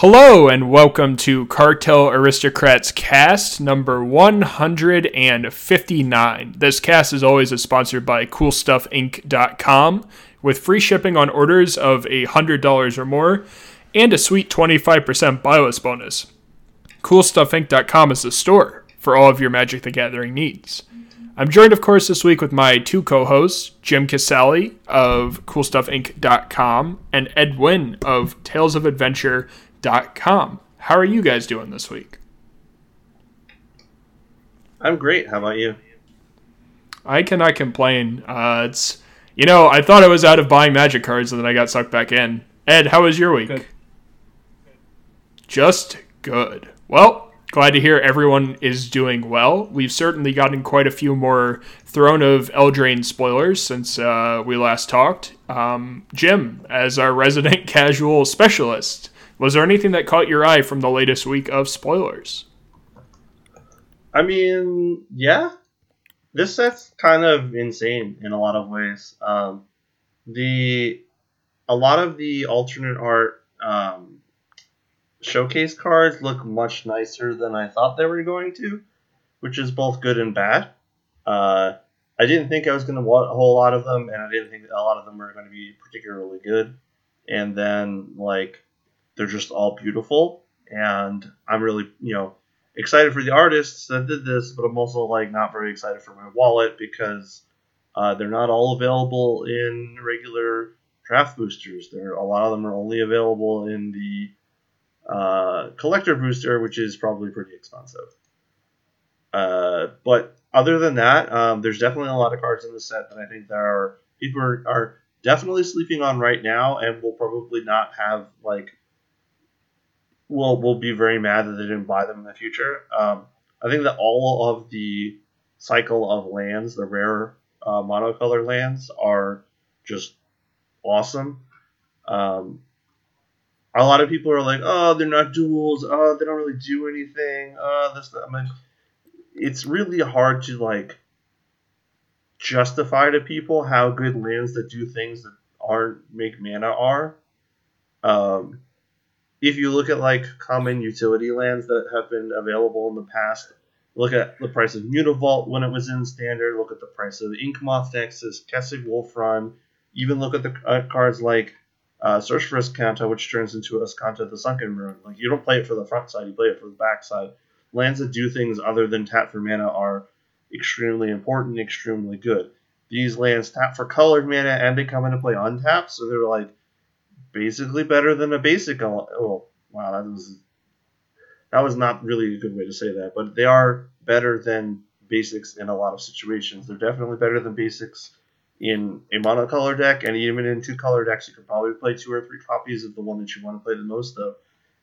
Hello and welcome to Cartel Aristocrats cast number 159. This cast is always sponsored by CoolStuffInc.com with free shipping on orders of $100 or more and a sweet 25% BIOS bonus. CoolStuffInc.com is the store for all of your Magic the Gathering needs. I'm joined, of course, this week with my two co hosts, Jim Casale of CoolStuffInc.com and Ed Wynn of Tales of Adventure com. How are you guys doing this week? I'm great. How about you? I cannot complain. Uh, it's you know I thought I was out of buying magic cards and then I got sucked back in. Ed, how was your week? Good. Just good. Well, glad to hear everyone is doing well. We've certainly gotten quite a few more Throne of Eldraine spoilers since uh, we last talked. Um, Jim, as our resident casual specialist, was there anything that caught your eye from the latest week of spoilers? I mean, yeah. This set's kind of insane in a lot of ways. Um, the a lot of the alternate art um, showcase cards look much nicer than I thought they were going to, which is both good and bad. Uh, I didn't think I was going to want a whole lot of them, and I didn't think a lot of them were going to be particularly good. And then, like, they're just all beautiful, and I'm really you know excited for the artists that did this, but I'm also like not very excited for my wallet because uh, they're not all available in regular draft boosters. There, a lot of them are only available in the uh, collector booster, which is probably pretty expensive. Uh, but other than that, um, there's definitely a lot of cards in the set that I think there are people are, are definitely sleeping on right now, and will probably not have like will will be very mad that they didn't buy them in the future. Um, I think that all of the cycle of lands, the rare uh, monocolor lands, are just awesome. Um, a lot of people are like, "Oh, they're not duels. Oh, they don't really do anything. Oh, this." I mean, it's really hard to like justify to people how good lands that do things that aren't make mana are. Um, if you look at like common utility lands that have been available in the past, look at the price of Mutavault when it was in standard, look at the price of Inkmoth Nexus, Kessig Wolfrun, even look at the uh, cards like uh, Search for Azcanta, which turns into Azcanta the Sunken Ruin. Like you don't play it for the front side, you play it for the back side. Lands that do things other than tap for mana are extremely important, extremely good. These lands tap for colored mana and they come into play untapped, so they're like basically better than a basic. Oh, wow, that was that was not really a good way to say that, but they are better than basics in a lot of situations. They're definitely better than basics in a monocolor deck, and even in two color decks, you can probably play two or three copies of the one that you want to play the most of,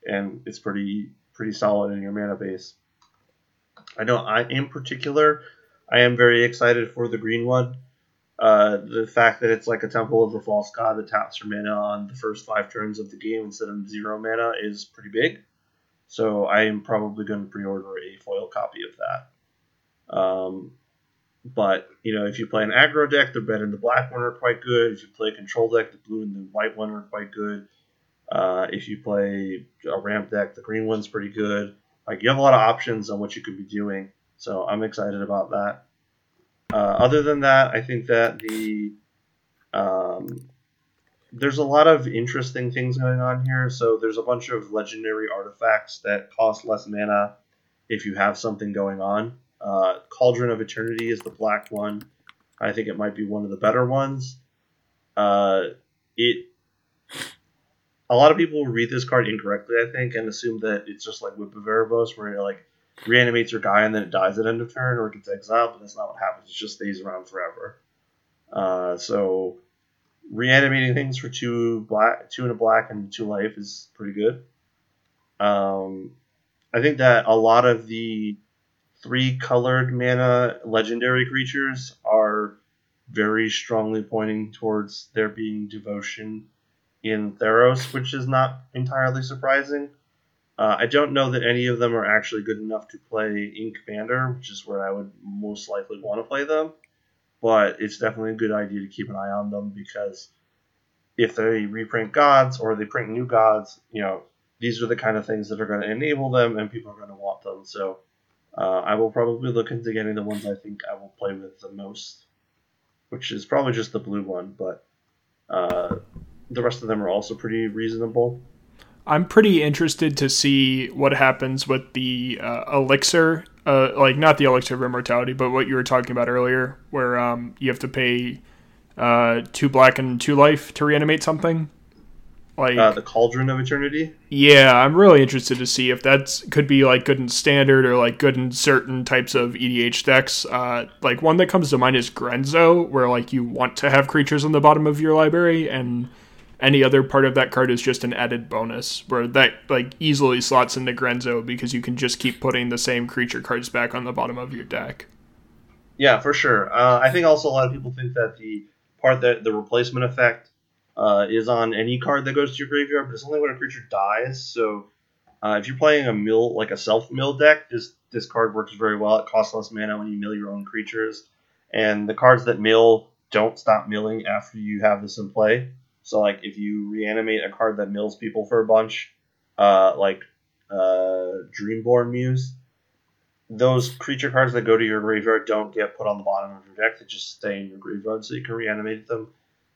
and it's pretty pretty solid in your mana base. I know I in particular, I am very excited for the green one. Uh, the fact that it's like a Temple of the False God that taps for mana on the first five turns of the game instead of zero mana is pretty big. So I am probably going to pre-order a foil copy of that. Um, but you know, if you play an aggro deck, the red and the black one are quite good. If you play a control deck, the blue and the white one are quite good. Uh, if you play a ramp deck, the green one's pretty good. Like you have a lot of options on what you could be doing. So I'm excited about that. Uh, other than that, I think that the um, there's a lot of interesting things going on here. So there's a bunch of legendary artifacts that cost less mana if you have something going on. Uh, Cauldron of Eternity is the black one. I think it might be one of the better ones. Uh, it a lot of people read this card incorrectly, I think, and assume that it's just like Whip of Erebos, where like reanimates your guy and then it dies at end of turn or it gets exiled, but that's not what happens. It just stays around forever. Uh, so reanimating things for two black, two and a black and two life is pretty good. Um, I think that a lot of the three colored mana legendary creatures are very strongly pointing towards there being devotion in Theros, which is not entirely surprising. Uh, I don't know that any of them are actually good enough to play Ink Commander, which is where I would most likely want to play them. But it's definitely a good idea to keep an eye on them because if they reprint gods or they print new gods, you know, these are the kind of things that are going to enable them, and people are going to want them. So uh, I will probably look into getting the ones I think I will play with the most, which is probably just the blue one, but uh, the rest of them are also pretty reasonable. I'm pretty interested to see what happens with the uh, elixir, uh, like not the elixir of immortality, but what you were talking about earlier, where um, you have to pay uh, two black and two life to reanimate something. Like uh, the Cauldron of Eternity. Yeah, I'm really interested to see if that could be like good in standard or like good in certain types of EDH decks. Uh, like one that comes to mind is Grenzo, where like you want to have creatures on the bottom of your library and any other part of that card is just an added bonus where that like easily slots into Grenzo because you can just keep putting the same creature cards back on the bottom of your deck. Yeah, for sure. Uh, I think also a lot of people think that the part that the replacement effect uh, is on any card that goes to your graveyard, but it's only when a creature dies. So uh, if you're playing a mill like a self mill deck, this this card works very well. It costs less mana when you mill your own creatures, and the cards that mill don't stop milling after you have this in play. So like if you reanimate a card that mills people for a bunch, uh, like uh, Dreamborn Muse, those creature cards that go to your graveyard don't get put on the bottom of your deck; they just stay in your graveyard, so you can reanimate them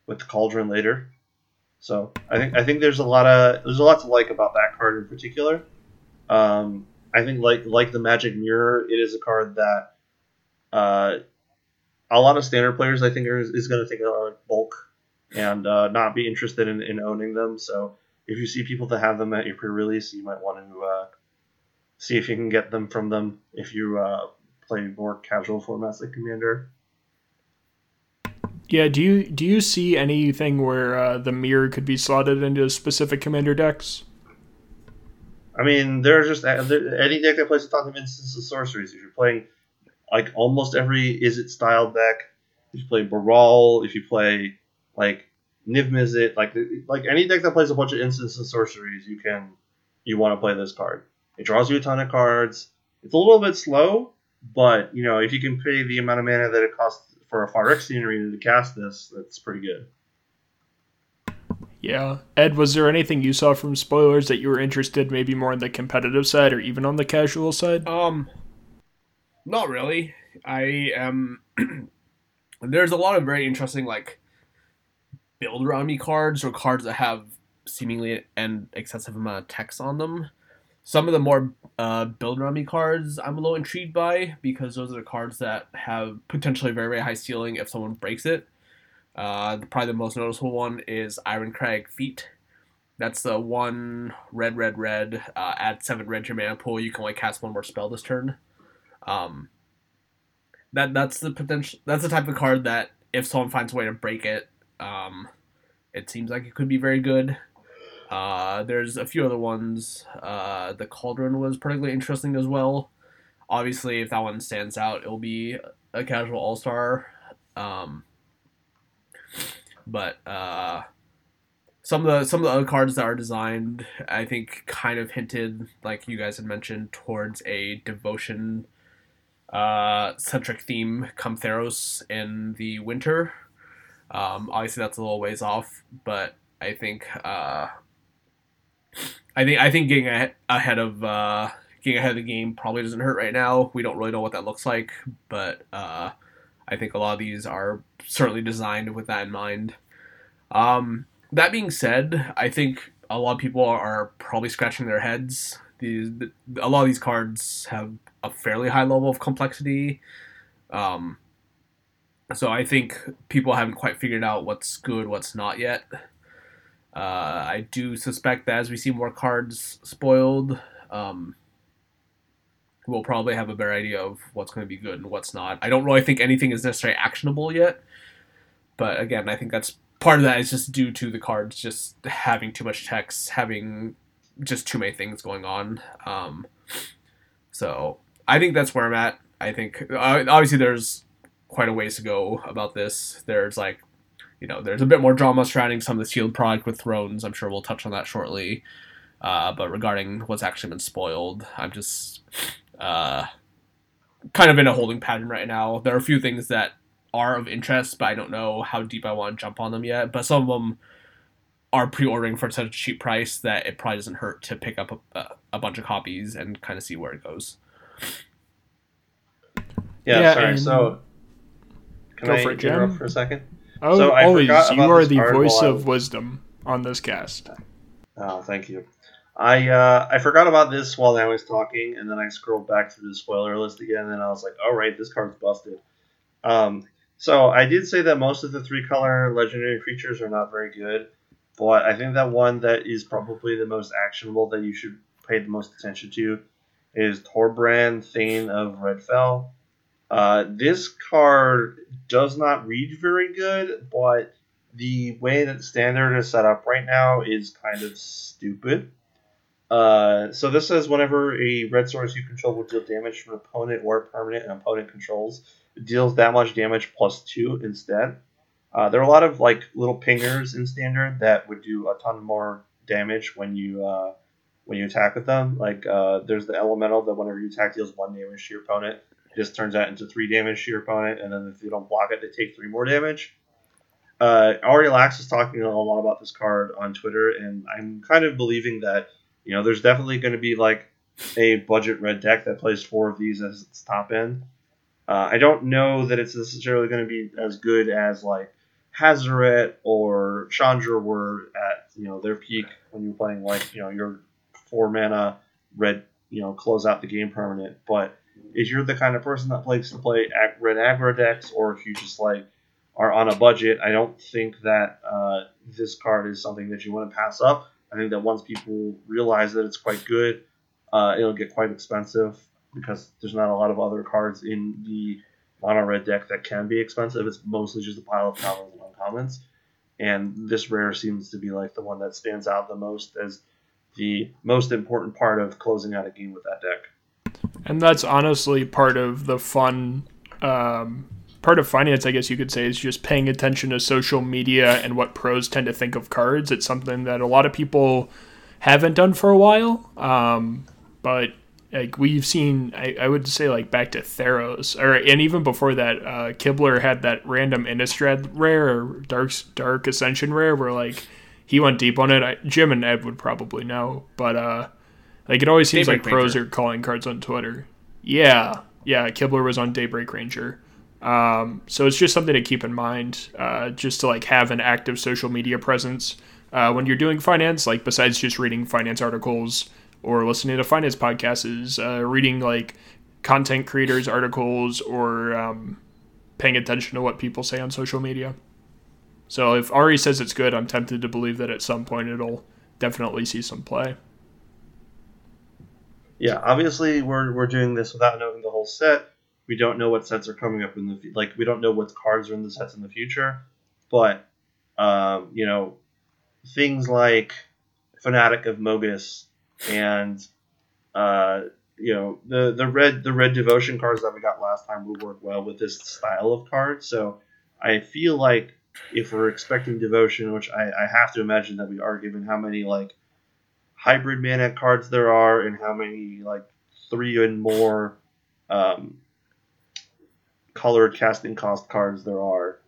with the Cauldron later. So I think I think there's a lot of there's a lot to like about that card in particular. Um, I think like like the Magic Mirror, it is a card that uh, a lot of standard players I think are, is going to think are bulk and uh, not be interested in, in owning them. So if you see people that have them at your pre-release, you might want to uh, see if you can get them from them if you uh, play more casual formats like Commander. Yeah, do you do you see anything where uh, the mirror could be slotted into specific commander decks? I mean, there's just uh, any deck that plays a ton of instances of sorceries. If you're playing like almost every Izzet style deck, if you play Baral, if you play like Niv Mizzet, like like any deck that plays a bunch of instants and sorceries, you can you want to play this card. It draws you a ton of cards. It's a little bit slow, but you know if you can pay the amount of mana that it costs for a Phyrexian arena to cast this, that's pretty good. Yeah, Ed, was there anything you saw from spoilers that you were interested, maybe more on the competitive side or even on the casual side? Um, not really. I am. there's a lot of very interesting like build around me cards or cards that have seemingly an excessive amount of text on them. Some of the more uh, build around me cards I'm a little intrigued by because those are the cards that have potentially very, very high ceiling if someone breaks it. Uh, probably the most noticeable one is Irencrag Feat. That's the one red, red, red. Uh, add seven red to your mana pool. You can only cast one more spell this turn. Um, that that's the potential. That's the type of card that if someone finds a way to break it, um, it seems like it could be very good. Uh, there's a few other ones. Uh, the Cauldron was particularly interesting as well. Obviously, if that one stands out, it'll be a casual all star. Um, but uh, some of the some of the other cards that are designed, I think, kind of hinted, like you guys had mentioned, towards a devotion uh, centric theme, come Theros in the winter. Um, obviously, that's a little ways off, but I think uh, I think I think getting ahead of uh, getting ahead of the game probably doesn't hurt right now. We don't really know what that looks like, but uh, I think a lot of these are certainly designed with that in mind. Um, that being said, I think a lot of people are probably scratching their heads. These a lot of these cards have a fairly high level of complexity. Um, so I think people haven't quite figured out what's good, what's not yet. Uh, I do suspect that as we see more cards spoiled, um, we'll probably have a better idea of what's going to be good and what's not. I don't really think anything is necessarily actionable yet, but again, I think that's part of that is just due to the cards just having too much text, having just too many things going on. Um, so I think that's where I'm at. I think uh, obviously there's quite a ways to go about this. There's like, you know, there's a bit more drama surrounding some of the sealed product with Thrones. I'm sure we'll touch on that shortly. Uh, but regarding what's actually been spoiled, I'm just uh, kind of in a holding pattern right now. There are a few things that are of interest, but I don't know how deep I want to jump on them yet. But some of them are pre-ordering for such a cheap price that it probably doesn't hurt to pick up a, a bunch of copies and kind of see where it goes. Yeah, Yeah, sorry. and- So, can Go I for it, interrupt Jim. for a second? Oh, So I always, forgot you about are this the voice I of wisdom on this cast. Oh, thank you. I uh, I forgot about this while I was talking, and then I scrolled back through the spoiler list again, and I was like, "All right, this card's busted." Um, so I did say that most of the three color legendary creatures are not very good, but I think that one that is probably the most actionable that you should pay the most attention to is Torbrand, Thane of Redfell. Uh, this card does not read very good, but the way that standard is set up right now is kind of stupid. Uh, so this says whenever a red source you control will deal damage to an opponent or permanent an opponent controls, it deals that much damage plus two instead. Uh, there are a lot of like little pingers in standard that would do a ton more damage when you uh, when you attack with them. Like uh, there's the elemental that whenever you attack deals one damage to your opponent, just turns that into three damage to your opponent, and then if you don't block it, they take three more damage. Uh, Ari Lax is talking a lot about this card on Twitter, and I'm kind of believing that you know there's definitely going to be like a budget red deck that plays four of these as its top end. Uh, I don't know that it's necessarily going to be as good as like Hazoret or Chandra were at you know their peak when you're playing like you know your four mana red you know close out the game permanent. But if you're the kind of person that likes to play ag- red aggro decks, or if you just like are on a budget, I don't think that uh, this card is something that you want to pass up. I think that once people realize that it's quite good, uh, it'll get quite expensive because there's not a lot of other cards in the mono red deck that can be expensive. It's mostly just a pile of commons and uncommons. And this rare seems to be like the one that stands out the most as the most important part of closing out a game with that deck. And that's honestly part of the fun. Um, part of finance, I guess you could say, is just paying attention to social media and what pros tend to think of cards. It's something that a lot of people haven't done for a while. Um, but like we've seen, I, I would say like back to Theros, or and even before that, uh, Kibler had that random Innistrad rare or Dark Dark Ascension rare where like he went deep on it. I, Jim and Ed would probably know, but uh, like it always seems Daybreak like pros Ranger. are calling cards on Twitter. Yeah, yeah, Kibler was on Daybreak Ranger. Um, so it's just something to keep in mind, uh, just to like have an active social media presence uh, when you're doing finance. Like besides just reading finance articles or listening to finance podcasts, is uh, reading like content creators' articles or um, paying attention to what people say on social media. So if Ari says it's good, I'm tempted to believe that at some point it'll definitely see some play. Yeah, obviously we're, we're doing this without knowing the whole set. We don't know what sets are coming up in the like we don't know what cards are in the sets in the future, but um, you know things like Fanatic of Mogis and uh, you know the the red the red devotion cards that we got last time would work well with this style of card. So I feel like if we're expecting devotion, which I, I have to imagine that we are, given how many like hybrid mana cards there are and how many like three and more um, colored casting cost cards there are,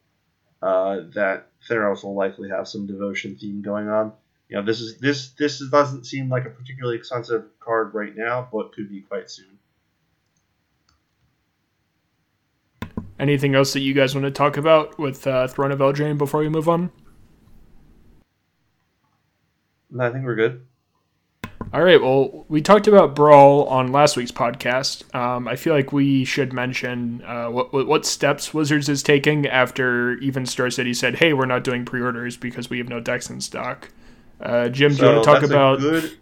uh, that Theros will likely have some devotion theme going on. You know, this is this this doesn't seem like a particularly expensive card right now, but could be quite soon. Anything else that you guys want to talk about with uh, Throne of Eldraine before we move on? I think we're good. All right. Well, we talked about Brawl on last week's podcast. Um, I feel like we should mention uh, what, what steps Wizards is taking after even Star City said, "Hey, we're not doing pre-orders because we have no decks in stock." Uh, Jim, do you want to talk about? good?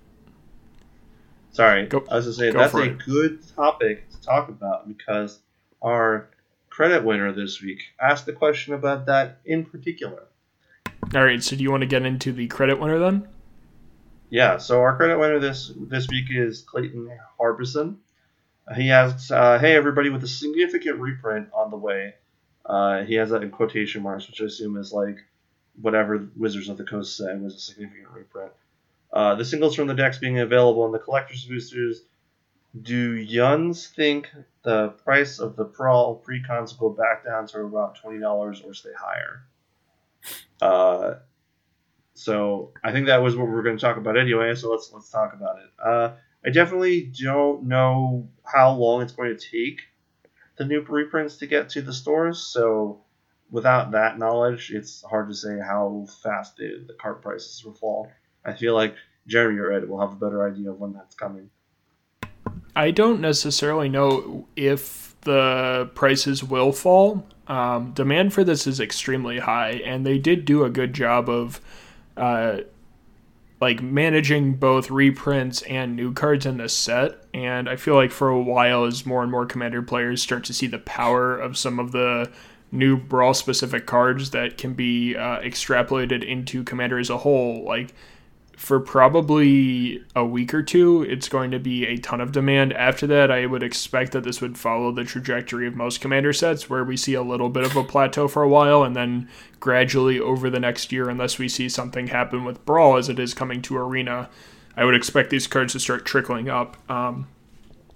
Sorry, Go- I was just saying that's a it. good topic to talk about because our credit winner this week asked the question about that in particular. All right. So, do you want to get into the credit winner then? Yeah, so our credit winner this this week is Clayton Harbison. He asks, uh, "Hey everybody, with a significant reprint on the way." Uh, he has that in quotation marks, which I assume is like whatever Wizards of the Coast said was a significant reprint. Uh, the singles from the decks being available in the collector's boosters. Do Yuns think the price of the Brawl precons will go back down to about twenty dollars or stay higher? So I think that was what we were going to talk about anyway. So let's let's talk about it. Uh, I definitely don't know how long it's going to take the new reprints to get to the stores. So without that knowledge, it's hard to say how fast the, the cart prices will fall. I feel like Jeremy or Ed will have a better idea of when that's coming. I don't necessarily know if the prices will fall. Um, demand for this is extremely high, and they did do a good job of uh, like managing both reprints and new cards in this set. And I feel like for a while, as more and more commander players start to see the power of some of the new brawl specific cards that can be uh, extrapolated into commander as a whole, like for probably a week or two, it's going to be a ton of demand. After that, I would expect that this would follow the trajectory of most commander sets, where we see a little bit of a plateau for a while, and then gradually over the next year, unless we see something happen with Brawl as it is coming to Arena, I would expect these cards to start trickling up. Um,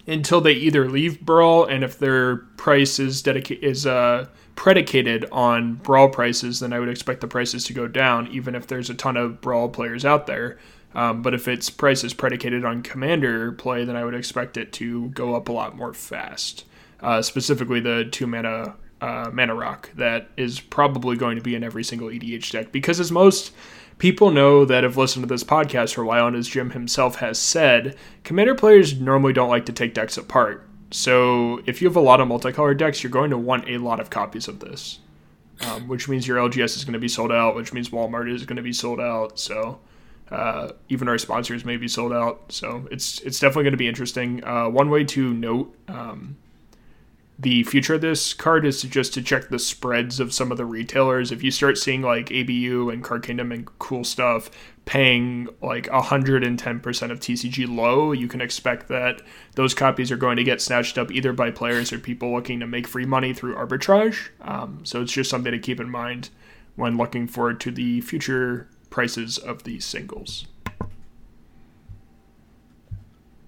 until they either leave Brawl, and if their price is dedicated is uh predicated on brawl prices, then I would expect the prices to go down, even if there's a ton of brawl players out there. Um, but if its price is predicated on commander play, then I would expect it to go up a lot more fast. Uh, specifically, the two mana uh, mana rock that is probably going to be in every single EDH deck because, as most people know that have listened to this podcast for a while, and as Jim himself has said, commander players normally don't like to take decks apart. So if you have a lot of multicolored decks, you're going to want a lot of copies of this, um, which means your LGS is going to be sold out, which means Walmart is going to be sold out. So uh, even our sponsors may be sold out. So it's it's definitely going to be interesting. Uh, one way to note um, the future of this card is to just to check the spreads of some of the retailers. If you start seeing like ABU and Card Kingdom and cool stuff paying like 110% of TCG low, you can expect that those copies are going to get snatched up either by players or people looking to make free money through arbitrage. Um, so it's just something to keep in mind when looking forward to the future prices of these singles.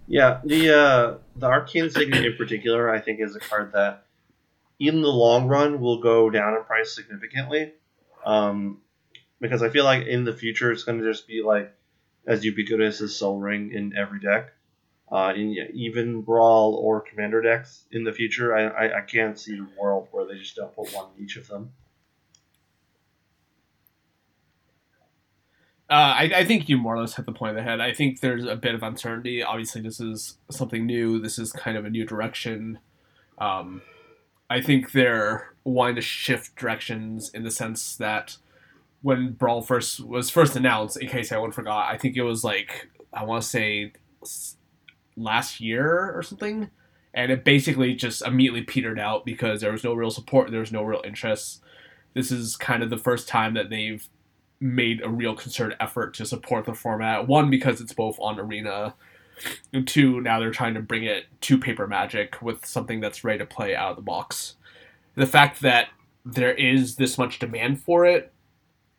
Yeah, the uh, the Arcane Signet in particular, I think, is a card that, in the long run, will go down in price significantly. Um, because I feel like in the future it's going to just be like as ubiquitous as Sol Ring in every deck. Uh, in even Brawl or Commander decks in the future, I, I, I can't see a world where they just don't put one in each of them. Uh, I, I, think you more or less hit the point of the head. I think there's a bit of uncertainty. Obviously, this is something new. This is kind of a new direction. Um, I think they're wanting to shift directions in the sense that when Brawl first was first announced, in case anyone forgot, I think it was like I want to say last year or something, and it basically just immediately petered out because there was no real support, there was no real interest. This is kind of the first time that they've made a real concerted effort to support the format. One, because it's both on Arena, and two, now they're trying to bring it to Paper Magic with something that's ready to play out of the box. The fact that there is this much demand for it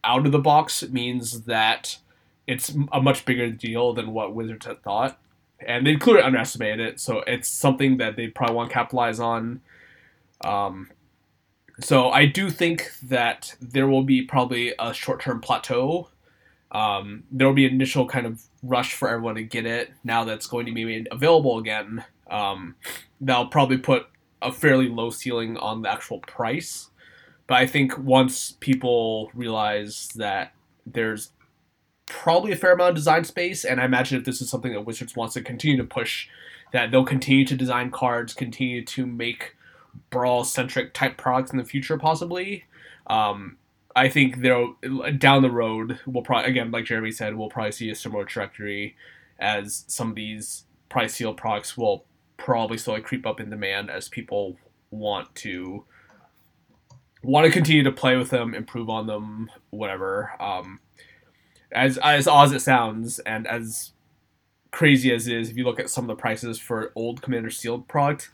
out of the box means that it's a much bigger deal than what Wizards had thought. And they clearly underestimated it, so it's something that they probably want to capitalize on. Um, so I do think that there will be probably a short term plateau. Um, there will be an initial kind of rush for everyone to get it now that's going to be made available again. Um, that'll probably put a fairly low ceiling on the actual price. But I think once people realize that there's probably a fair amount of design space, and I imagine if this is something that Wizards wants to continue to push, that they'll continue to design cards, continue to make brawl centric type products in the future, possibly. Um, I think they'll down the road we'll probably again like Jeremy said we'll probably see a similar trajectory as some of these price sealed products will probably slowly creep up in demand as people want to want to continue to play with them, improve on them, whatever. Um, as as odd as it sounds, and as crazy as it is, if you look at some of the prices for old Commander sealed product,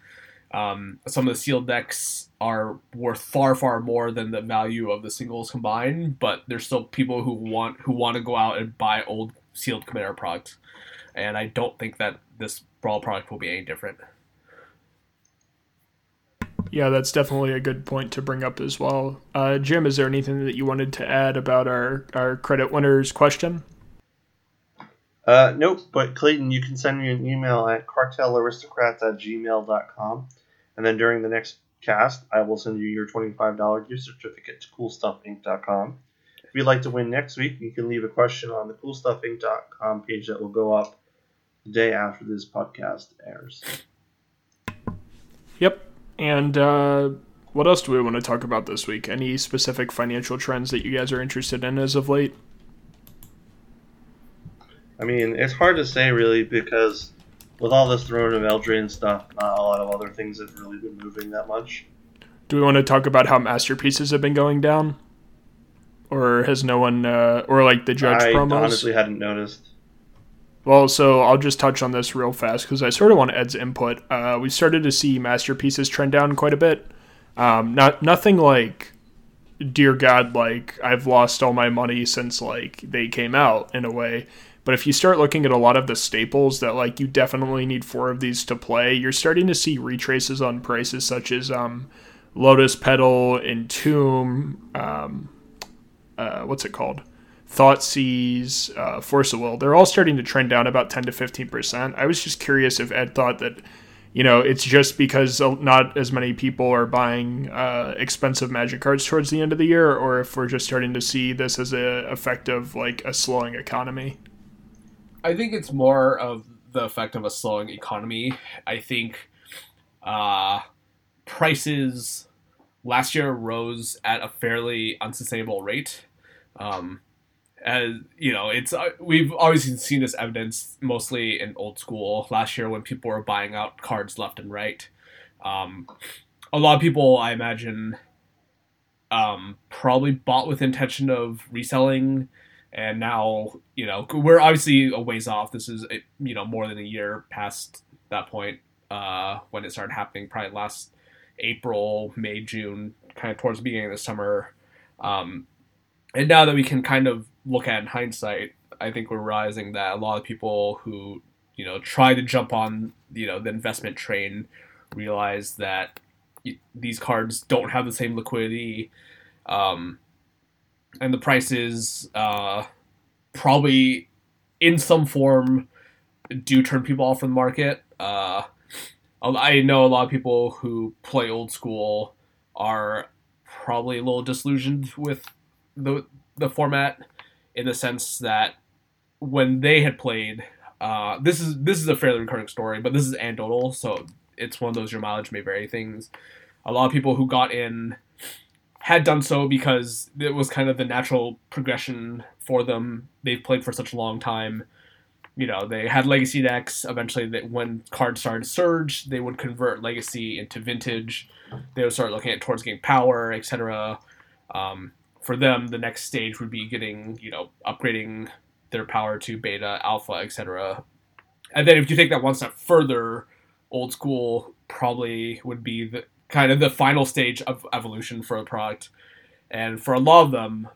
um, some of the sealed decks are worth far, far more than the value of the singles combined. But there's still people who want who want to go out and buy old sealed Commander products, and I don't think that this brawl product will be any different. Yeah, that's definitely a good point to bring up as well. Uh, Jim, is there anything that you wanted to add about our, our credit winners question? Uh, nope, but Clayton, you can send me an email at cartelaristocrats at gmail.com. And then during the next cast, I will send you your $25 gift certificate to coolstuffinc.com. If you'd like to win next week, you can leave a question on the coolstuffinc.com page that will go up the day after this podcast airs. Yep. And uh, what else do we want to talk about this week? Any specific financial trends that you guys are interested in as of late? I mean, it's hard to say really because with all this throne of Eldraine stuff, not a lot of other things have really been moving that much. Do we want to talk about how masterpieces have been going down? Or has no one, uh, or like the judge I promos? honestly hadn't noticed. Well, so I'll just touch on this real fast because I sort of want Ed's input. Uh, we started to see masterpieces trend down quite a bit. Um, not nothing like, dear God, like I've lost all my money since like they came out in a way. But if you start looking at a lot of the staples that like you definitely need four of these to play, you're starting to see retraces on prices such as um, Lotus Petal, Entomb, um, uh, what's it called? Thoughtseize, uh, Force of Will, they're all starting to trend down about 10 to 15%. I was just curious if Ed thought that, you know, it's just because not as many people are buying uh, expensive magic cards towards the end of the year, or if we're just starting to see this as a effect of like a slowing economy. I think it's more of the effect of a slowing economy. I think uh, prices last year rose at a fairly unsustainable rate. Um, as you know, it's uh, we've obviously seen this evidence mostly in old school. Last year, when people were buying out cards left and right, um, a lot of people, I imagine, um, probably bought with intention of reselling, and now you know we're obviously a ways off. This is you know more than a year past that point uh, when it started happening. Probably last April, May, June, kind of towards the beginning of the summer. Um, and now that we can kind of look at in hindsight, I think we're realizing that a lot of people who you know try to jump on you know the investment train realize that these cards don't have the same liquidity, um, and the prices uh, probably in some form do turn people off from the market. Uh, I know a lot of people who play old school are probably a little disillusioned with the the format in the sense that when they had played, uh, this is this is a fairly recurring story, but this is anecdotal, so it's one of those your mileage may vary things. A lot of people who got in had done so because it was kind of the natural progression for them. They've played for such a long time. You know, they had legacy decks. Eventually, they, when cards started to surge, they would convert legacy into vintage. They would start looking at towards getting power, etc. Um, for them, the next stage would be getting, you know, upgrading their power to beta, alpha, etc. And then if you take that one step further, old school probably would be the kind of the final stage of evolution for a product. And for a lot of them,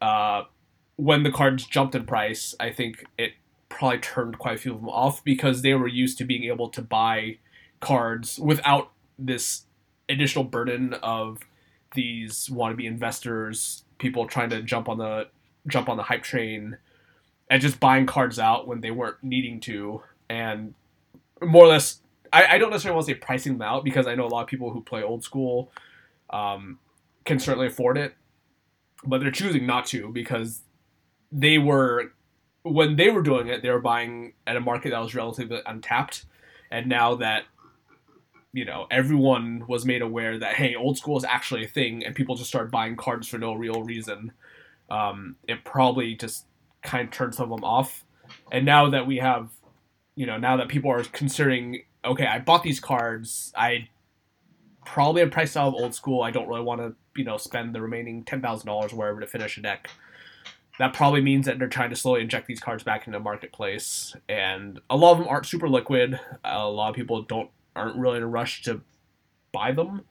uh, when the cards jumped in price, I think it probably turned quite a few of them off because they were used to being able to buy cards without this additional burden of these wannabe investors, people trying to jump on the jump on the hype train, and just buying cards out when they weren't needing to, and more or less, I, I don't necessarily want to say pricing them out because I know a lot of people who play old school um, can certainly afford it, but they're choosing not to because they were when they were doing it, they were buying at a market that was relatively untapped, and now that you know everyone was made aware that hey old school is actually a thing and people just started buying cards for no real reason um, it probably just kind of turned some of them off. And now that we have you know now that people are considering okay i bought these cards. I probably am priced out of old school. I don't really want to you know spend the remaining $10000 wherever to finish a deck. That probably means that they're trying to slowly inject these cards back into the marketplace and a lot of them aren't super liquid. A lot of people don't aren't really in a rush to buy them.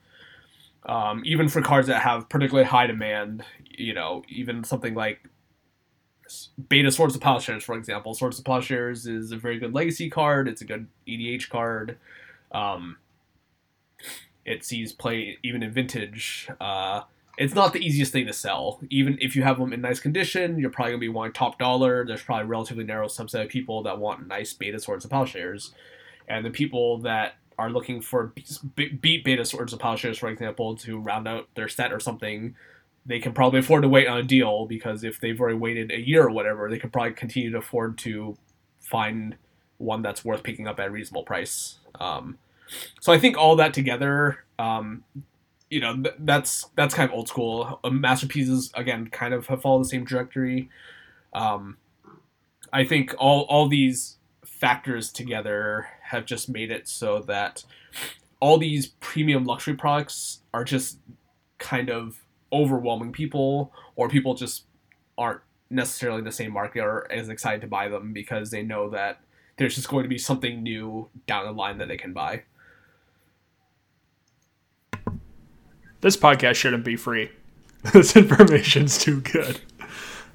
Um, even for cards that have particularly high demand, you know, even something like Beta Swords of Plowshares, for example. Swords of Plowshares is a very good legacy card. It's a good EDH card. Um, it sees play even in vintage. Uh, it's not the easiest thing to sell. Even if you have them in nice condition, you're probably gonna be wanting top dollar. There's probably a relatively narrow subset of people that want nice beta swords and plowshares, and the people that are looking for beat beta swords and plowshares, for example, to round out their set or something, they can probably afford to wait on a deal because if they've already waited a year or whatever, they can probably continue to afford to find one that's worth picking up at a reasonable price. Um, so I think all that together, um, you know, th- that's that's kind of old school. Uh, masterpieces again, kind of have followed the same trajectory. Um, I think all all these factors together have just made it so that all these premium luxury products are just kind of overwhelming people, or people just aren't necessarily the same market or as excited to buy them because they know that there's just going to be something new down the line that they can buy. This podcast shouldn't be free. this information's too good.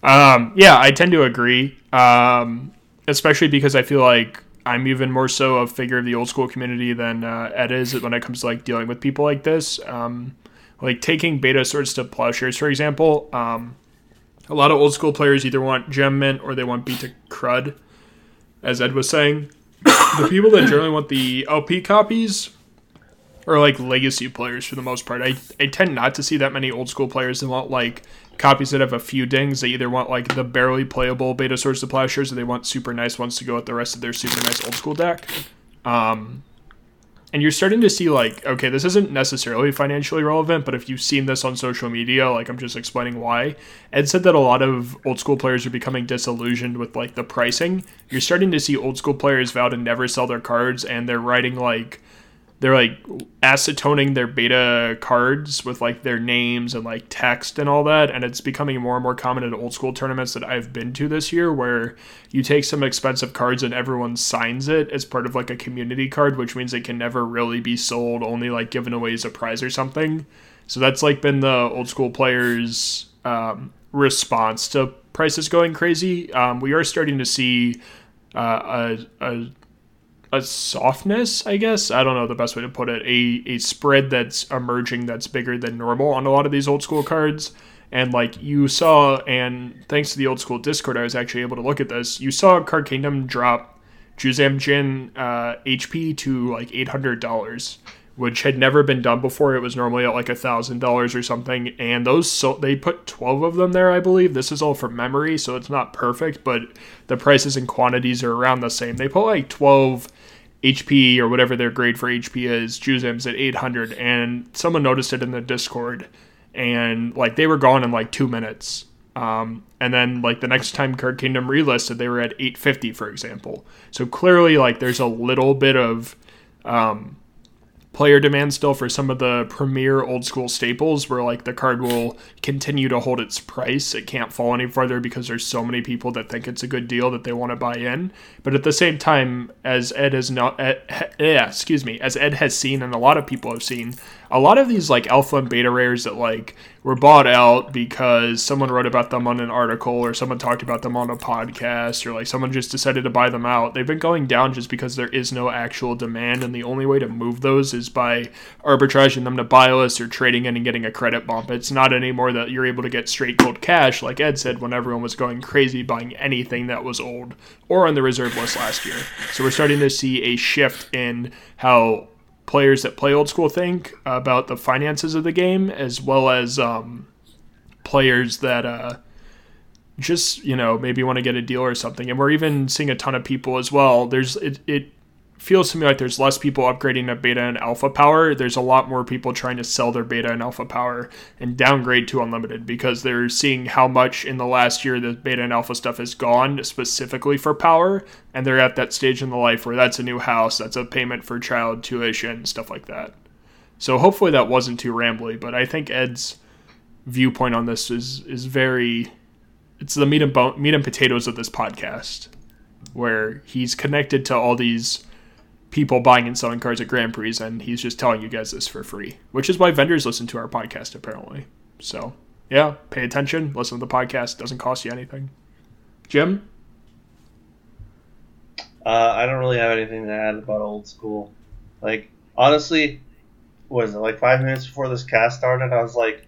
Um, yeah, I tend to agree, um, especially because I feel like I'm even more so a figure of the old school community than uh, Ed is when it comes to like dealing with people like this. Um, like taking beta swords to plowshares, for example. Um, a lot of old school players either want gem mint or they want beat to crud, as Ed was saying. the people that generally want the LP copies are like legacy players for the most part. I, I tend not to see that many old school players that want like copies that have a few dings. They either want like the barely playable beta swords to plowshares or they want super nice ones to go with the rest of their super nice old school deck. Um, and you're starting to see like okay this isn't necessarily financially relevant but if you've seen this on social media like i'm just explaining why. Ed said that a lot of old school players are becoming disillusioned with like the pricing. You're starting to see old school players vow to never sell their cards and they're writing like they're like acetoning their beta cards with like their names and like text and all that and it's becoming more and more common at old school tournaments that I've been to this year where you take some expensive cards and everyone signs it as part of like a community card which means it can never really be sold only like given away as a prize or something. So that's like been the old school players um, response to prices going crazy. Um, we are starting to see uh, a, a a softness, I guess. I don't know the best way to put it. A a spread that's emerging that's bigger than normal on a lot of these old school cards. And like you saw, and thanks to the old school Discord, I was actually able to look at this. You saw Card Kingdom drop Juzam Djinn uh, HP to like eight hundred dollars, which had never been done before. It was normally at like a thousand dollars or something. And those so they put twelve of them there, I believe. This is all from memory, so it's not perfect, but the prices and quantities are around the same. They put like twelve HP or whatever their grade for HP is, Juzam's at 800, and someone noticed it in the Discord, and like they were gone in like two minutes. Um, and then like the next time Card Kingdom relisted, they were at 850, for example. So clearly, like there's a little bit of um, player demand still for some of the premier old school staples where like the card will continue to hold its price. It can't fall any further because there's so many people that think it's a good deal that they want to buy in. But at the same time as ed has not ed, yeah excuse me as ed has seen and a lot of people have seen a lot of these like alpha and beta rares that like were bought out because someone wrote about them on an article or someone talked about them on a podcast or like someone just decided to buy them out. They've been going down just because there is no actual demand and the only way to move those is by arbitraging them to buy lists or trading in and getting a credit bump. It's not anymore that you're able to get straight gold cash like Ed said when everyone was going crazy buying anything that was old or on the reserve list last year. So we're starting to see a shift in how players that play old school think about the finances of the game, as well as um, players that uh, just you know maybe want to get a deal or something. And we're even seeing a ton of people as well. There's it, it feels to me like there's less people upgrading to beta and alpha power. There's a lot more people trying to sell their beta and alpha power and downgrade to unlimited because they're seeing how much in the last year the beta and alpha stuff has gone specifically for power. And they're at that stage in the life where that's a new house, that's a payment for child tuition, stuff like that. So hopefully that wasn't too rambly, but I think Ed's viewpoint on this is is very it's the meat and bone, meat and potatoes of this podcast where he's connected to all these people buying and selling cards at Grand Prix, and he's just telling you guys this for free, which is why vendors listen to our podcast, apparently. So, yeah, pay attention, listen to the podcast, doesn't cost you anything. Jim? Uh, I don't really have anything to add about old school. Like, honestly, was it like five minutes before this cast started? I was like,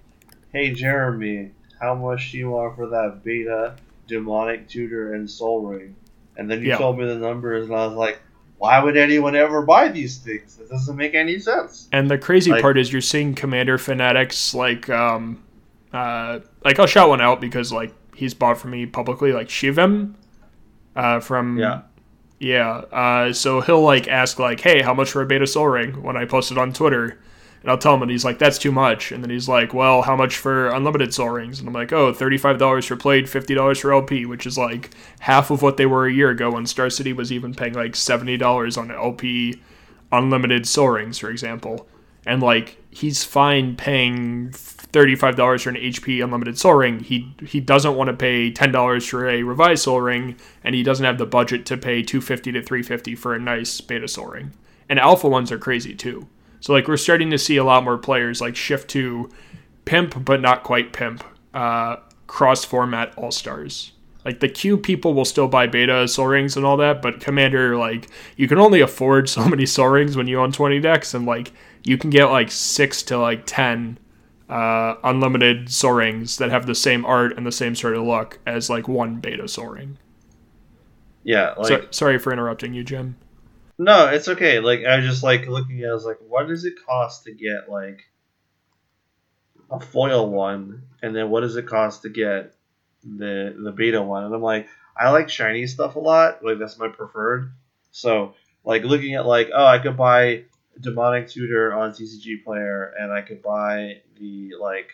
"Hey Jeremy, how much do you want for that beta demonic tutor and sol ring?" And then you Yeah. told me the numbers, and I was like, "Why would anyone ever buy these things? It doesn't make any sense." And the crazy Like- part is you're seeing commander fanatics like um uh like I'll shout one out because like he's bought for me publicly like Shivim uh from Yeah. yeah uh so he'll like ask like hey how much for a beta sol ring when I post it on Twitter and I'll tell him and he's like that's too much and then he's like well how much for unlimited sol rings and I'm like oh $35 for played $50 for LP which is like half of what they were a year ago when Star City was even paying like $70 on LP unlimited sol rings, for example. And like he's fine paying thirty-five dollars for an HP unlimited sol ring. He he doesn't want to pay ten dollars for a revised sol ring, and he doesn't have the budget to pay two fifty to three fifty for a nice beta sol ring. And alpha ones are crazy too. So like we're starting to see a lot more players like shift to pimp, but not quite pimp. Uh, cross format all stars. Like the Q people will still buy beta sol rings and all that, but commander like you can only afford so many sol rings when you own 20 decks and like you can get like 6 to like 10 uh, unlimited sol rings that have the same art and the same sort of look as like one beta sol ring. Yeah, like so, sorry for interrupting you, Jim. No, it's okay. Like I was just like looking at, it, I was like, what does it cost to get like a foil one, and then what does it cost to get the the beta one? And I'm like, I like shiny stuff a lot. Like that's my preferred. So like looking at like, oh, I could buy demonic tutor on TCG player, and I could buy the like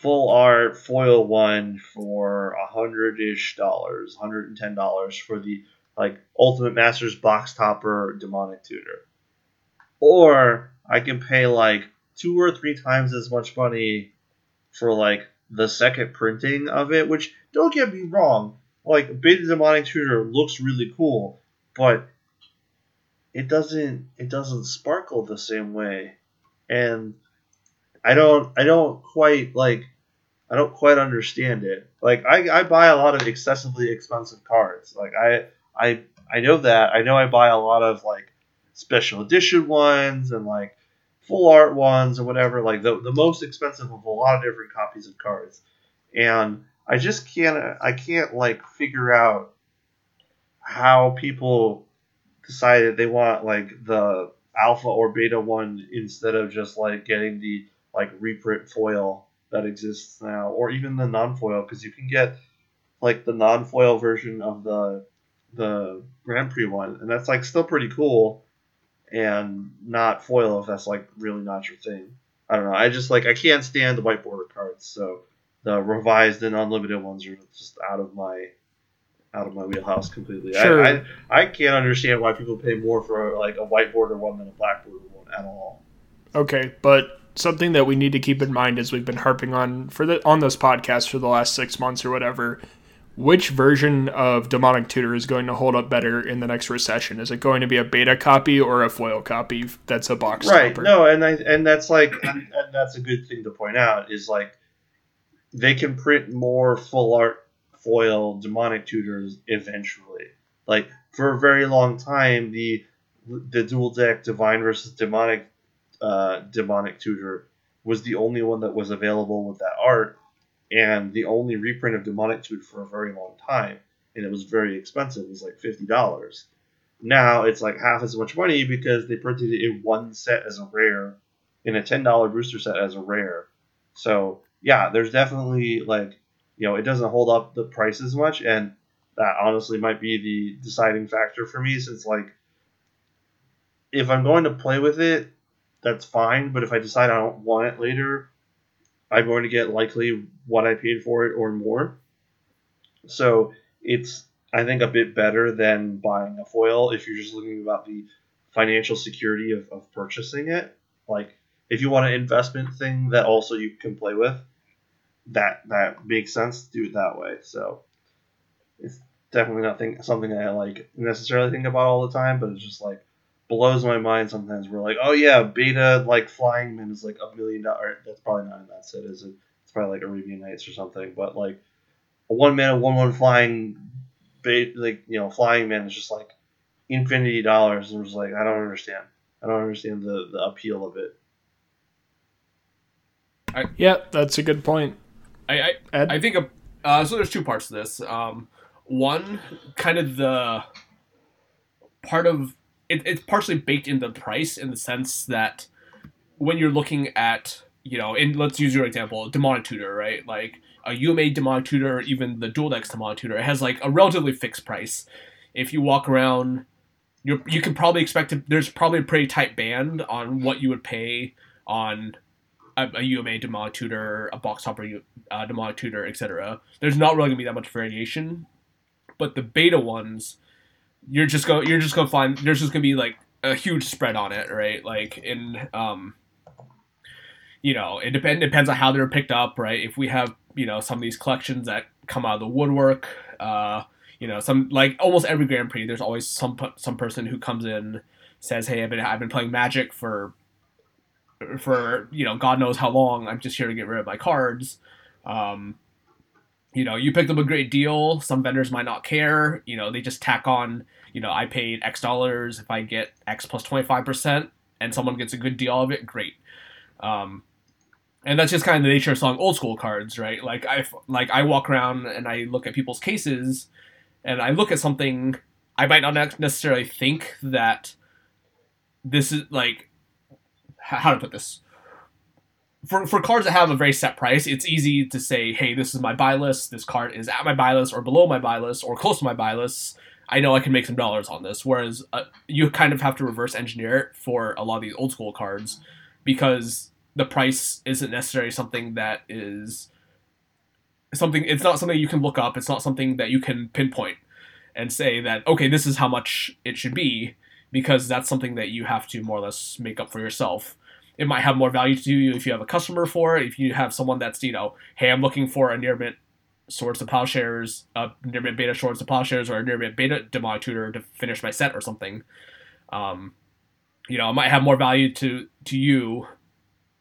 full art foil one for a hundred ish dollars, hundred and ten dollars for the like Ultimate Masters box topper demonic tutor. Or I can pay like two or three times as much money for like the second printing of it, which don't get me wrong, like a Beta Demonic Tutor looks really cool, but it doesn't it doesn't sparkle the same way. And I don't I don't quite like I don't quite understand it. Like I, I buy a lot of excessively expensive cards. Like I I I know that. I know I buy a lot of like special edition ones and like full art ones or whatever, like the, the most expensive of a lot of different copies of cards. And I just can't I can't like figure out how people decided they want like the alpha or beta one instead of just like getting the like reprint foil that exists now or even the non-foil because you can get like the non-foil version of the the Grand Prix one and that's like still pretty cool and not foil if that's like really not your thing. I don't know. I just like I can't stand the white border cards, so the revised and unlimited ones are just out of my out of my wheelhouse completely. Sure. I, I I can't understand why people pay more for like a white border one than a black border one at all. Okay, but something that we need to keep in mind as we've been harping on for the on this podcast for the last six months or whatever. Which version of Demonic Tutor is going to hold up better in the next recession? Is it going to be a beta copy or a foil copy that's a box right topper? no and i and that's like and, and that's a good thing to point out is like they can print more full art foil demonic tutors eventually like for a very long time the the Duel Deck divine versus demonic uh, demonic tutor was the only one that was available with that art and the only reprint of demonic tutor for a very long time and it was very expensive it was like $50 now it's like half as much money because they printed it in one set as a rare, in a ten dollar booster set as a rare. So yeah, there's definitely like you know it doesn't hold up the price as much, and that honestly might be the deciding factor for me since like if I'm going to play with it, that's fine. But if I decide I don't want it later, I'm going to get likely what I paid for it or more. So it's I think a bit better than buying a foil if you're just looking about the financial security of, of purchasing it. Like if you want an investment thing that also you can play with, that that makes sense do it that way. So it's definitely not something I like necessarily think about all the time, but it's just like blows my mind sometimes. We're like, oh yeah, beta like flying man is like a million dollar. That's probably not in that set, is it? It's probably like Arabian Nights or something. But like a one mana one one flying bait like you know flying man is just like infinity dollars and was like I don't understand. I don't understand the, the appeal of it. Yeah, that's a good point. I I, Ed? I think uh, so. There's two parts to this. Um, one, kind of the part of it, it's partially baked into the price in the sense that when you're looking at you know, and let's use your example, demonic tutor, right? Like a UMA demonic tutor, or even the Duel Decks demonic tutor, it has like a relatively fixed price. If you walk around, you you can probably expect to, there's probably a pretty tight band on what you would pay on a, a UMA demonic tutor, a box topper uh, demonic tutor, etc. There's not really gonna be that much variation, but the beta ones, you're just go you're just gonna find there's just gonna be like a huge spread on it, right? Like in um, you know, it depend depends on how they're picked up, right? If we have you know some of these collections that come out of the woodwork, uh, you know, some like almost every Grand Prix, there's always some some person who comes in says, "Hey, I've been I've been playing Magic for for you know God knows how long. I'm just here to get rid of my cards." Um, you know, you picked up a great deal. Some vendors might not care. You know, they just tack on. You know, I paid X dollars. If I get X plus plus twenty five percent, and someone gets a good deal of it, great. Um, and that's just kind of the nature of selling old school cards, right? Like I like I walk around and I look at people's cases, and I look at something. I might not necessarily think that this is like how to put this. For, for cards that have a very set price, it's easy to say, hey, this is my buy list. This card is at my buy list or below my buy list or close to my buy list. I know I can make some dollars on this. Whereas uh, you kind of have to reverse engineer it for a lot of these old school cards because the price isn't necessarily something that is something it's not something you can look up it's not something that you can pinpoint and say that okay this is how much it should be because that's something that you have to more or less make up for yourself it might have more value to you if you have a customer for it. If you have someone that's you know hey i'm looking for a near mint swords to plowshares a near mint beta swords to plowshares or a near mint beta demonic tutor to finish my set or something um, you know it might have more value to to you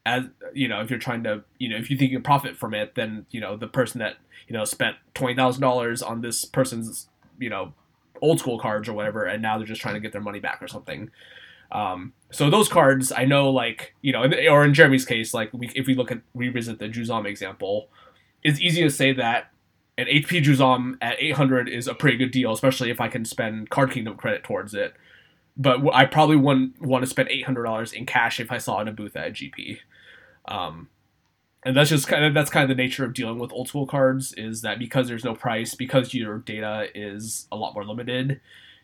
as you know if you're trying to you know if you think you can profit from it then you know the person that you know spent $20000 on this person's you know old school cards or whatever and now they're just trying to get their money back or something um, so those cards i know like you know or in jeremy's case like we, if we look at revisit the juzam example it's easy to say that an hp juzam at 800 is a pretty good deal especially if i can spend card kingdom credit towards it but I probably wouldn't want to spend eight hundred dollars in cash if I saw it in a booth at a GP. Um, and that's just kind of that's kind of the nature of dealing with old school cards is that because there's no price, because your data is a lot more limited,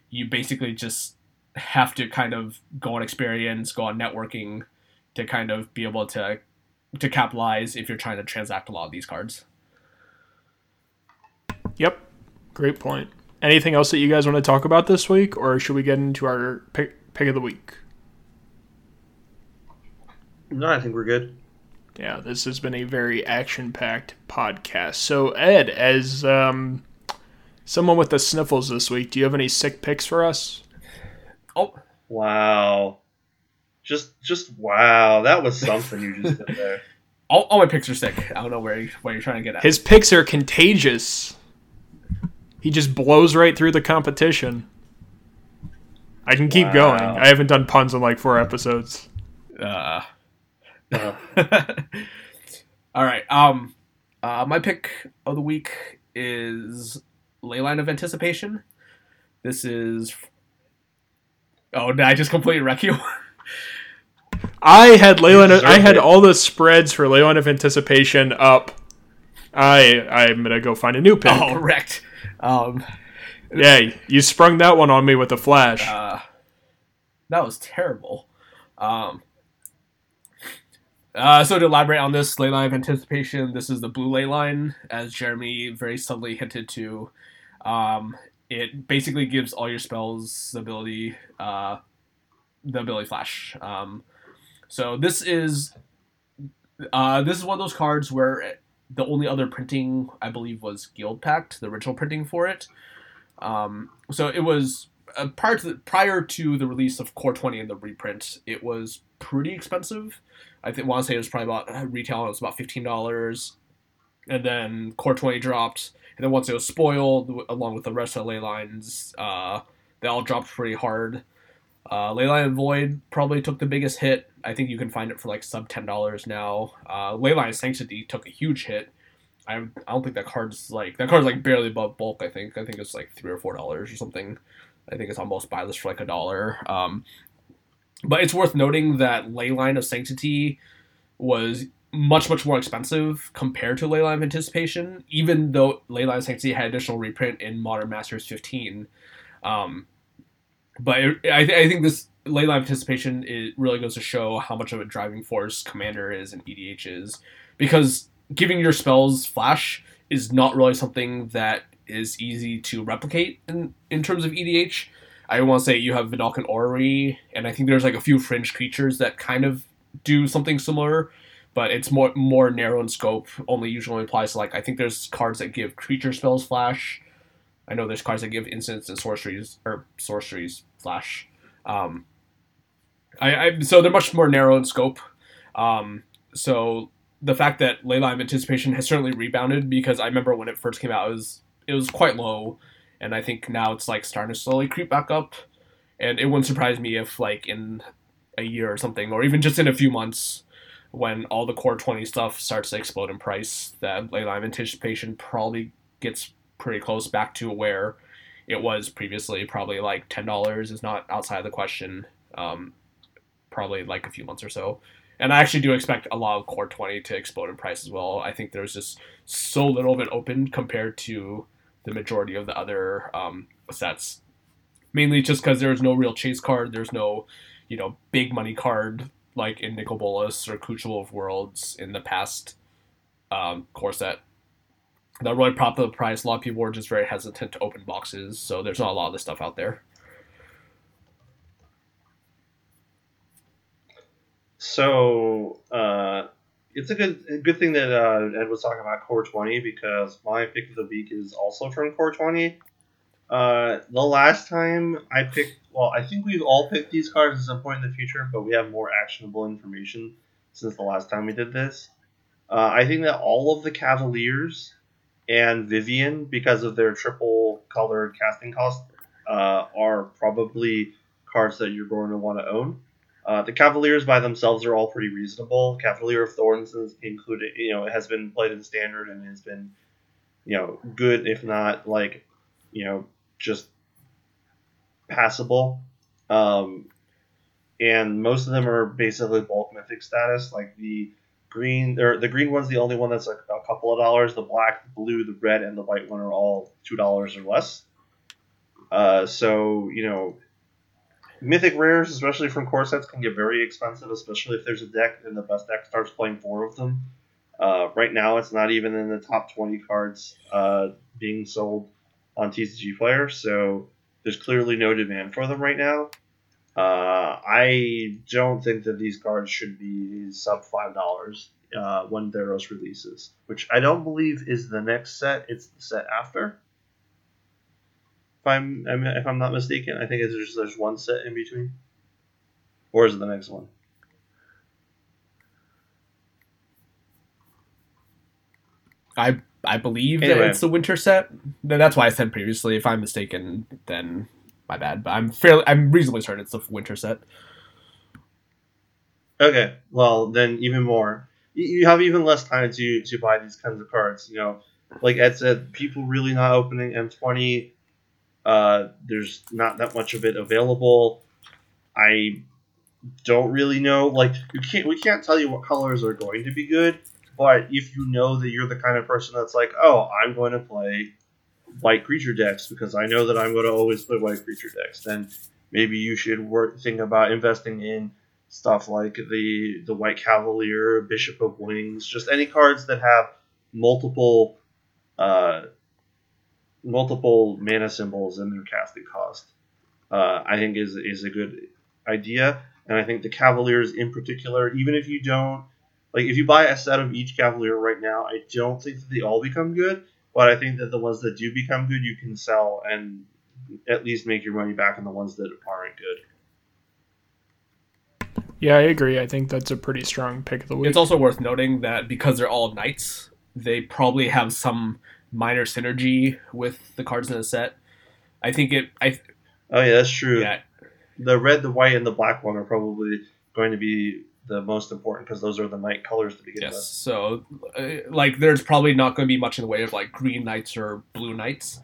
you basically just have to kind of go on experience, go on networking to kind of be able to to capitalize if you're trying to transact a lot of these cards. Yep, great point. Anything else that you guys want to talk about this week, or should we get into our pick, pick of the week? No, I think we're good. Yeah, this has been a very action-packed podcast. So, Ed, as um, someone with the sniffles this week, do you have any sick picks for us? Oh, wow! Just, just wow! That was something you just did there. All, all my picks are sick. I don't know where you, where you're trying to get at. His picks are contagious. He just blows right through the competition. I can keep Wow. going. I haven't done puns in like four episodes. Uh, Uh, all right. Um, uh, my pick of the week is Leyline of Anticipation. This is. Oh, did I just completely wreck you? I had Leyline. deserve I had it. all the spreads for Leyline of Anticipation up. I I'm gonna go find a new pick. oh, wrecked. Um, Yeah, you sprung that one on me with a flash. uh, that was terrible. Um, uh, so to elaborate on this Leyline of Anticipation, this is the blue ley line, as Jeremy very subtly hinted to. Um, it basically gives all your spells the ability, uh, the ability flash. Um, so this is, uh, this is one of those cards where the only other printing I believe was Guildpact, the original printing for it. Um, so it was uh, prior to the, prior to the release of Core 20 and the reprint, it was pretty expensive. I think want to say it was probably about uh, retail. It was about fifteen dollars, and then Core 20 dropped, and then once it was spoiled, along with the rest of the leylines, uh, they all dropped pretty hard. Uh, Leyline Void probably took the biggest hit. I think you can find it for like sub ten dollars now. Uh, Leyline Sanctity took a huge hit. I, I don't think that card's like that card's like barely above bulk. I think I think it's like three or four dollars or something. I think it's almost buy for like a dollar. Um, but it's worth noting that Leyline of Sanctity was much much more expensive compared to Leyline of Anticipation, even though Leyline of Sanctity had additional reprint in Modern Masters 15. Um, but it, I, th- I think this Leyline of Anticipation it really goes to show how much of a driving force Commander is and EDH is, because giving your spells flash is not really something that is easy to replicate in, in terms of EDH. I want to say you have Vedalken Orrery, and I think there's like a few fringe creatures that kind of do something similar, but it's more more narrow in scope. Only usually applies to like I think there's cards that give creature spells flash. I know there's cards that give instants and sorceries or sorceries flash. Um, I, I so they're much more narrow in scope. Um, so the fact that Leyline Anticipation has certainly rebounded because I remember when it first came out, it was it was quite low, and I think now it's like starting to slowly creep back up. And it wouldn't surprise me if like in a year or something, or even just in a few months, when all the core twenty stuff starts to explode in price, that Leyline Anticipation probably gets pretty close back to where it was previously. Probably like ten dollars is not outside of the question. Um, probably like a few months or so. And I actually do expect a lot of Core 20 to explode in price as well. I think there's just so little of it open compared to the majority of the other um, sets. Mainly just because there's no real chase card, there's no, you know, big money card like in Nicol Bolas or of Worlds in the past um, core set. That really propped up the price. A lot of people were just very hesitant to open boxes, so there's not a lot of this stuff out there. So uh, it's a good a good thing that uh, Ed was talking about Core 20 because my pick of the week is also from Core 20. Uh, the last time I picked, well, I think we've all picked these cards at some point in the future, but we have more actionable information since the last time we did this. Uh, I think that all of the Cavaliers and Vivien, because of their triple colored casting cost, uh, are probably cards that you're going to want to own. Uh, the Cavaliers by themselves are all pretty reasonable. Cavalier of Thorns is included, you know, has been played in standard and has been, you know, good if not like, you know, just passable. Um, and most of them are basically bulk mythic status. Like the green, or the green one's the only one that's like a couple of dollars. The black, the blue, the red, and the white one are all two dollars or less. Uh, so you know, mythic rares, especially from core sets, can get very expensive, especially if there's a deck and the best deck starts playing four of them. Uh, right now, it's not even in the top 20 cards uh, being sold on TCG Player, so there's clearly no demand for them right now. Uh, I don't think that these cards should be sub five dollars uh, when Theros releases, which I don't believe is the next set. It's the set after. If I'm, I'm if I'm not mistaken, I think there's there's one set in between, or is it the next one? I I believe Anyway. that it's the winter set. Th- That's why I said previously. If I'm mistaken, then my bad. But I'm fairly I'm reasonably certain it's the winter set. Okay, well then even more. You- You have even less time to to buy these kinds of cards. You know, like Ed said, people really not opening M20. Uh, there's not that much of it available. I don't really know. Like you can't we can't tell you what colors are going to be good. But if you know that you're the kind of person that's like, oh, I'm going to play white creature decks because I know that I'm going to always play white creature decks, then maybe you should work think about investing in stuff like the the White Cavalier, Bishop of Wings, just any cards that have multiple uh, multiple mana symbols in their casting cost. Uh, I think is is a good idea, and I think the Cavaliers in particular, even if you don't like if you buy a set of each Cavalier right now, I don't think that they all become good, but I think that the ones that do become good, you can sell and at least make your money back on the ones that aren't good. Yeah, I agree. I think that's a pretty strong pick of the week. It's also worth noting that because they're all knights, they probably have some minor synergy with the cards in the set. I think it. I Oh yeah, that's true. yeah. the red, the white, and the black one are probably going to be the most important because those are the night colors to begin Yes. with. So, uh, like, there's probably not going to be much in the way of like green knights or blue knights,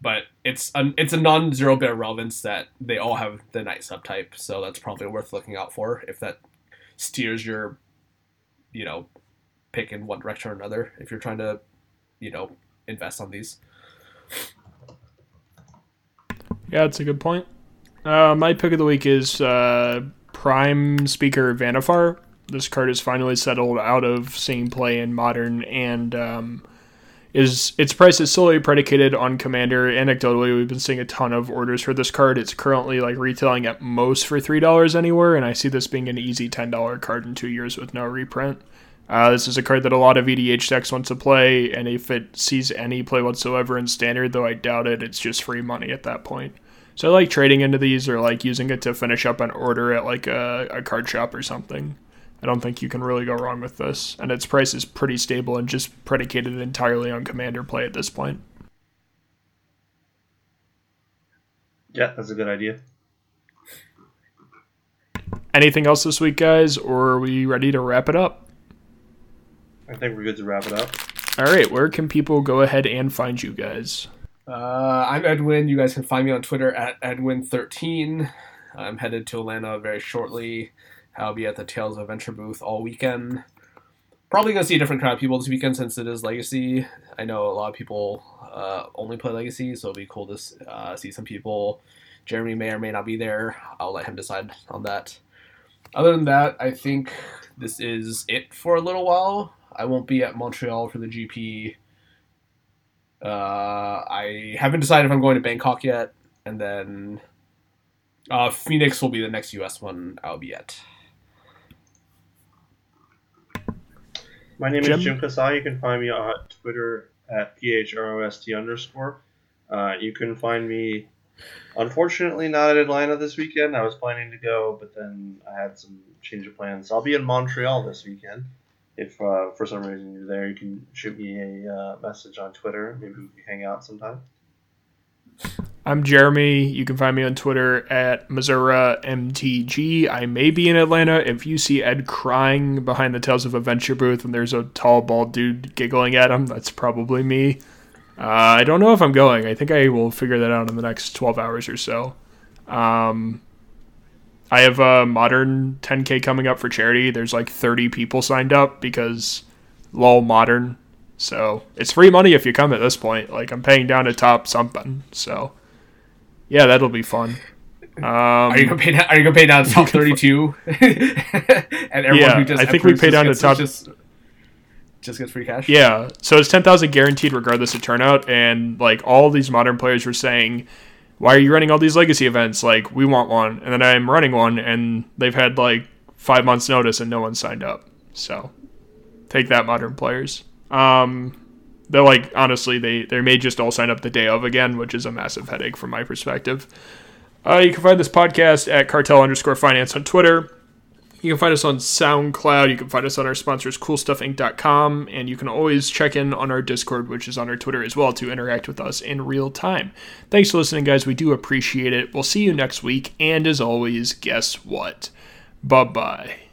but it's an it's a non-zero bit relevance that they all have the knight subtype. So that's probably worth looking out for if that steers your, you know, pick in one direction or another. If you're trying to, you know, invest on these. Yeah, that's a good point. Uh, my pick of the week is uh, Prime Speaker Vannifar. This card is finally settled out of seeing play in Modern, and um, is its price is solely predicated on Commander. Anecdotally, we've been seeing a ton of orders for this card. It's currently like retailing at most for three dollars anywhere, and I see this being an easy ten dollar card in two years with no reprint. Uh, this is a card that a lot of EDH decks want to play, and if it sees any play whatsoever in standard, though I doubt it, it's just free money at that point. So I like trading into these or like using it to finish up an order at like a, a card shop or something. I don't think you can really go wrong with this, and its price is pretty stable and just predicated entirely on commander play at this point. Yeah, that's a good idea. Anything else this week, guys, or are we ready to wrap it up? I think we're good to wrap it up. All right, where can people go ahead and find you guys? Uh, I'm Edwin. You guys can find me on Twitter at Edwin13. I'm headed to Atlanta very shortly. I'll be at the Tales of Adventure booth all weekend. Probably gonna see a different crowd of people this weekend since it is Legacy. I know a lot of people uh, only play Legacy, so it'll be cool to uh, see some people. Jeremy may or may not be there. I'll let him decide on that. Other than that, I think this is it for a little while. I won't be at Montreal for the GP. Uh, I haven't decided if I'm going to Bangkok yet, and then uh, Phoenix will be the next US one I'll be at. My name Jim? is Jim Kasai. You can find me on Twitter at phrost underscore. Uh, you can find me, unfortunately, not at Atlanta this weekend. I was planning to go, but then I had some change of plans. I'll be in Montreal this weekend. If uh, for some reason you're there, you can shoot me a uh, message on Twitter. Maybe we can hang out sometime. I'm Jeremy. You can find me on Twitter at Missouri MTG. I may be in Atlanta. If you see Ed crying behind the Tales of Adventure booth and there's a tall, bald dude giggling at him, that's probably me. Uh, I don't know if I'm going. I think I will figure that out in the next 12 hours or so. Um, I have a modern 10K coming up for charity. There's like 30 people signed up because lol modern. So it's free money if you come at this point. Like I'm paying down to top something. So yeah, that'll be fun. Um, Are you gonna pay down? Are you gonna pay down to top thirty-two? and everyone Yeah, who just I think we pay down to top- Just, just gets free cash. Yeah, so it's ten thousand guaranteed regardless of turnout, and like all these modern players were saying, "Why are you running all these legacy events? Like we want one." And then I'm running one, and they've had like five months notice, and no one signed up. So take that, modern players. Um, they're like honestly, they they may just all sign up the day of again, which is a massive headache from my perspective. Uh, you can find this podcast at cartel underscore finance on Twitter. You can find us on SoundCloud. You can find us on our sponsors, coolstuffinc.com. And you can always check in on our Discord, which is on our Twitter as well, to interact with us in real time. Thanks for listening, guys. We do appreciate it. We'll see you next week. And as always, guess what? Bye bye.